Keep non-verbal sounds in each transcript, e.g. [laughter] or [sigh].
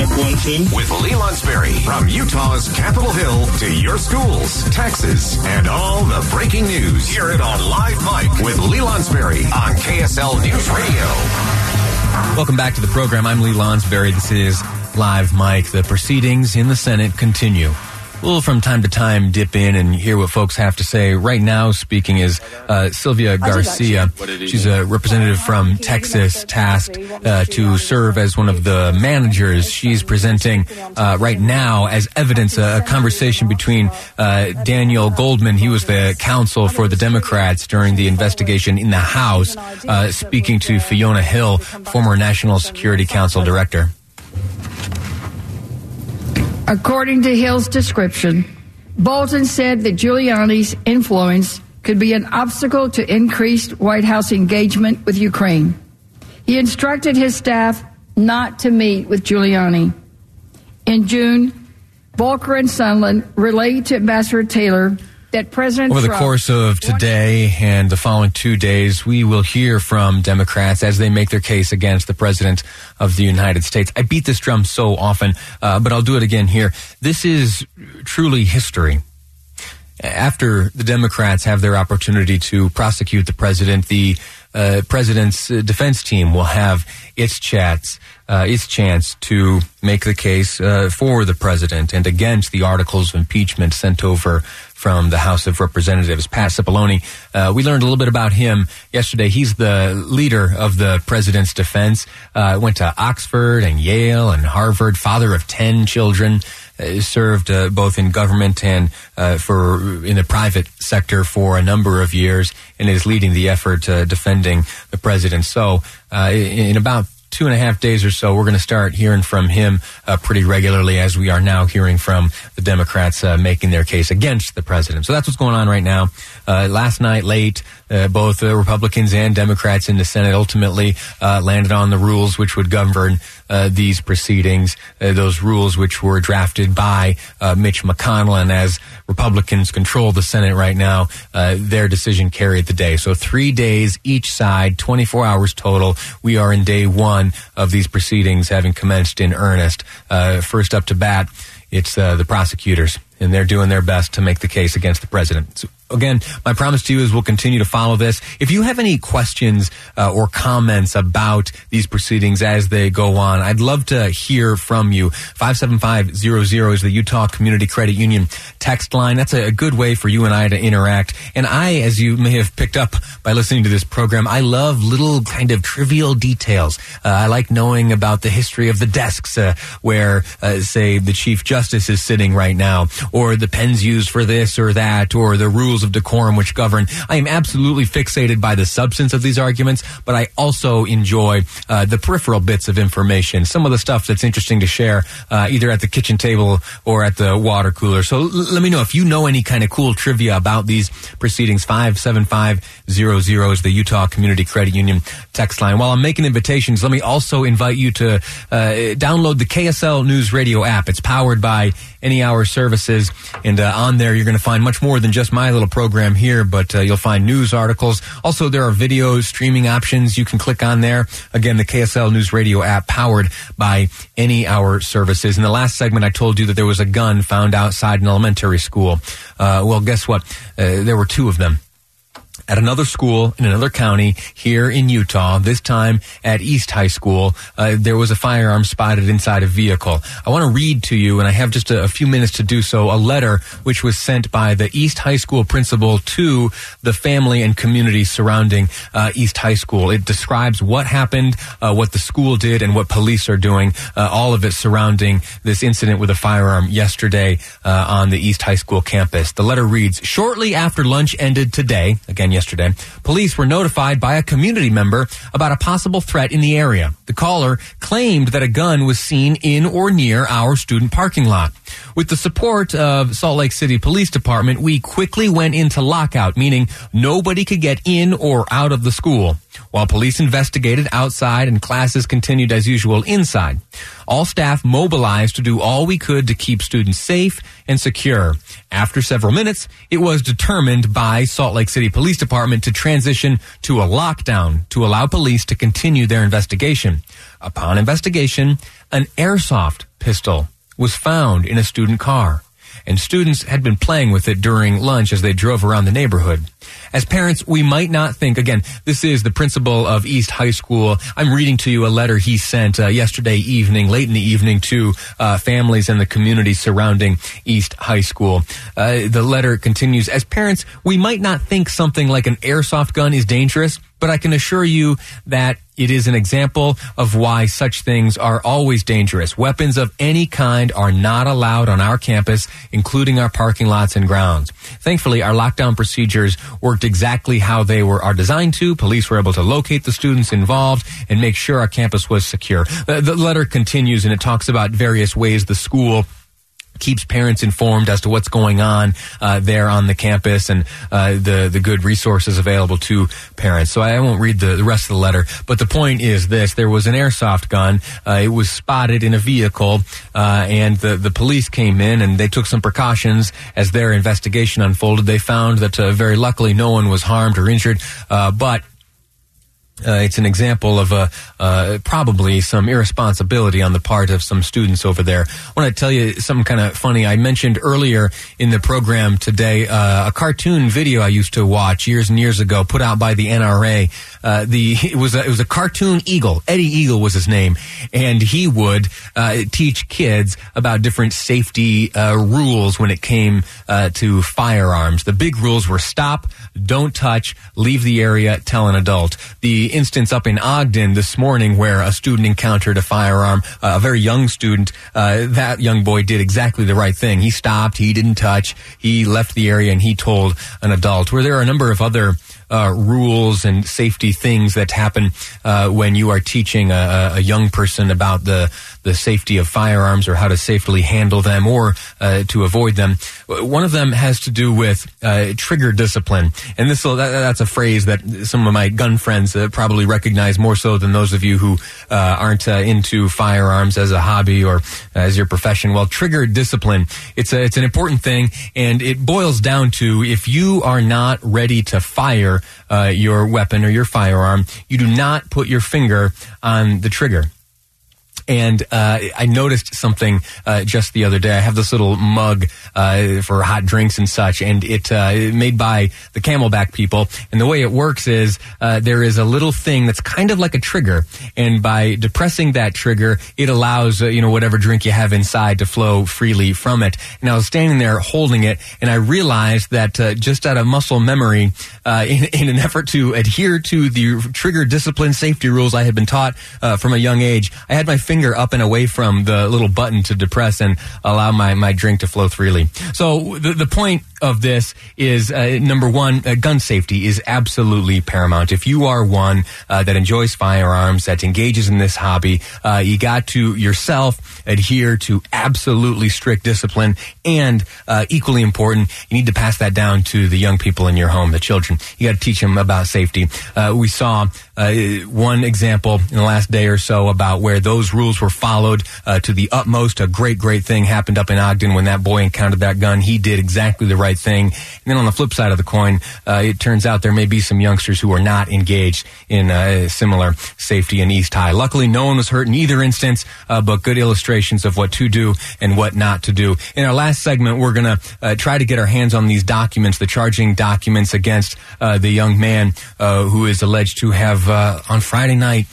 Check one, two. With Lee Lonsberry. From Utah's Capitol Hill to your schools, taxes, and all the breaking news. Hear it on Live Mic with Lee Lonsberry on KSL News Radio. Welcome back to the program. I'm Lee Lonsberry. This is Live Mic. The proceedings in the Senate continue. We'll from time to time dip in and hear what folks have to say. Right now, speaking is uh, Sylvia Garcia. She's a representative from Texas, tasked uh, to serve as one of the managers. She's presenting uh, right now as evidence a, a conversation between uh, Daniel Goldman. He was the counsel for the Democrats during the investigation in the House, uh, speaking to Fiona Hill, former National Security Council director. According to Hill's description, Bolton said that Giuliani's influence could be an obstacle to increased White House engagement with Ukraine. He instructed his staff not to meet with Giuliani. In June, Volker and Sondland relayed to Ambassador Taylor that President Over the Trump course of today and the following two days, we will hear from Democrats as they make their case against the President of the United States. I beat this drum so often, uh, but I'll do it again here. This is truly history. After the Democrats have their opportunity to prosecute the president, the uh, president's uh, defense team will have its chats, uh, its chance to make the case uh, for the president and against the articles of impeachment sent over from the House of Representatives. Pat Cipollone, uh, we learned a little bit about him yesterday. He's the leader of the president's defense. Uh, went to Oxford and Yale and Harvard. Father of ten children. Served both in government and for in the private sector for a number of years, and is leading the effort uh, defending the president. So, uh, in, about two and a half days or so, we're going to start hearing from him uh, pretty regularly, as we are now hearing from the Democrats uh, making their case against the president. So that's what's going on right now. Uh, last night, late, uh, both uh, Republicans and Democrats in the Senate ultimately uh, landed on the rules which would govern uh, these proceedings. Uh, those rules which were drafted by uh, Mitch McConnell, and as Republicans control the Senate right now, uh, their decision carried the day. So three days each side, 24 hours total. We are in day one of these proceedings having commenced in earnest. Uh, first up to bat, it's uh, the prosecutors, and they're doing their best to make the case against the president. So again, my promise to you is we'll continue to follow this. If you have any questions uh, or comments about these proceedings as they go on, I'd love to hear from you. 57500 is the Utah Community Credit Union text line. That's a, a good way for you and I to interact. And I, as you may have picked up by listening to this program, I love little kind of trivial details. Uh, I like knowing about the history of the desks uh, where, uh, say, the Chief Justice is sitting right now, or the pens used for this or that, or the rules of decorum which govern. I am absolutely fixated by the substance of these arguments, but I also enjoy uh, the peripheral bits of information, some of the stuff that's interesting to share, uh, either at the kitchen table or at the water cooler. So l- let me know if you know any kind of cool trivia about these proceedings. 57500 is the Utah Community Credit Union text line. While I'm making invitations, let me also invite you to uh, download the KSL News Radio app. It's powered by Any Hour Services, and uh, on there you're going to find much more than just my little program here, but uh, you'll find news articles. Also, there are videos, streaming options you can click on there. Again, the KSL News Radio app powered by Any Hour Services. In the last segment, I told you that there was a gun found outside an elementary school. Uh, well, guess what? Uh, there were two of them. At another school in another county here in Utah, this time at East High School, uh, there was a firearm spotted inside a vehicle. I want to read to you, and I have just a, a, few minutes to do so, a letter which was sent by the East High School principal to the family and community surrounding uh, East High School. It describes what happened, uh, what the school did, and what police are doing, uh, all of it surrounding this incident with a firearm yesterday uh, on the East High School campus. The letter reads, Shortly after lunch ended today, again yesterday, police were notified by a community member about a possible threat in the area. The caller claimed that a gun was seen in or near our student parking lot. With the support of Salt Lake City Police Department, we quickly went into lockout, meaning nobody could get in or out of the school. While police investigated outside and classes continued as usual inside, all staff mobilized to do all we could to keep students safe and secure. After several minutes, it was determined by Salt Lake City Police Department to transition to a lockdown to allow police to continue their investigation. Upon investigation, an airsoft pistol was found in a student car and students had been playing with it during lunch as they drove around the neighborhood. As parents, we might not think, again, this is the principal of East High School. I'm reading to you a letter he sent uh, yesterday evening, late in the evening, to uh, families and the community surrounding East High School. Uh, the letter continues, as parents, we might not think something like an airsoft gun is dangerous, but I can assure you that it is an example of why such things are always dangerous. Weapons of any kind are not allowed on our campus, including our parking lots and grounds. Thankfully, our lockdown procedures worked exactly how they were are designed to. Police were able to locate the students involved and make sure our campus was secure. The, the letter continues and it talks about various ways the school keeps parents informed as to what's going on uh, there on the campus and uh, the the good resources available to parents. So I won't read the, the rest of the letter, but the point is this: there was an airsoft gun. Uh, it was spotted in a vehicle, uh, and the the police came in and they took some precautions as their investigation unfolded. They found that uh, very luckily no one was harmed or injured, uh, but uh, it's an example of a, uh, probably some irresponsibility on the part of some students over there. I want to tell you something kind of funny. I mentioned earlier in the program today uh, a cartoon video I used to watch years and years ago, put out by the NRA. Uh, the [laughs] it was a, it was a cartoon eagle. Eddie Eagle was his name, and he would uh, teach kids about different safety uh, rules when it came to firearms. The big rules were stop, don't touch, leave the area, tell an adult. The instance up in Ogden this morning where a student encountered a firearm, uh, a very young student. Uh, that young boy did exactly the right thing. He stopped, he didn't touch, he left the area and he told an adult. Where there are a number of other uh, rules and safety things that happen uh, when you are teaching a, a, young person about the the safety of firearms or how to safely handle them or uh, to avoid them. One of them has to do with uh, trigger discipline, and this that, that's a phrase that some of my gun friends uh, probably recognize more so than those of you who uh, aren't into firearms as a hobby or as your profession. Well, trigger discipline it's a, it's an important thing, and it boils down to if you are not ready to fire uh, your weapon or your firearm, you do not put your finger on the trigger and uh, I noticed something uh, just the other day. I have this little mug uh, for hot drinks and such, and it uh, made by the CamelBak people. And the way it works is uh, there is a little thing that's kind of like a trigger, and by depressing that trigger, it allows uh, you know whatever drink you have inside to flow freely from it. And I was standing there holding it, and I realized that just out of muscle memory, [laughs] in, in, an effort to adhere to the trigger discipline safety rules I had been taught from a young age, I had my finger finger up and away from the little button to depress and allow my, my drink to flow freely. So the, the point of this is uh, number one, uh, gun safety is absolutely paramount. If you are one uh, that enjoys firearms, that engages in this hobby, uh, you got to yourself adhere to absolutely strict discipline, and uh, equally important, you need to pass that down to the young people in your home, the children. You got to teach them about safety. Uh, we saw one example in the last day or so about where those rules were followed uh, to the utmost. A great, great thing happened up in Ogden when that boy encountered that gun. He did exactly the right thing. And then on the flip side of the coin, uh, it turns out there may be some youngsters who are not engaged in uh, similar safety in East High. Luckily, no one was hurt in either instance, uh, but good illustrations of what to do and what not to do. In our last segment, we're going to uh, try to get our hands on these documents, the charging documents against uh, the young man who is alleged to have on Friday night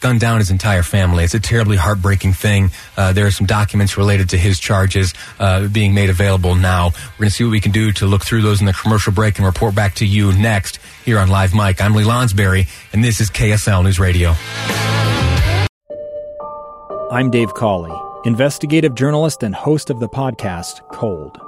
gunned down his entire family. It's a terribly heartbreaking thing. Uh, there are some documents related to his charges uh, being made available now. We're going to see what we can do to look through those in the commercial break and report back to you next here on Live Mic. I'm Lee Lonsberry, and this is KSL News Radio. I'm Dave Cawley, investigative journalist and host of the podcast Cold.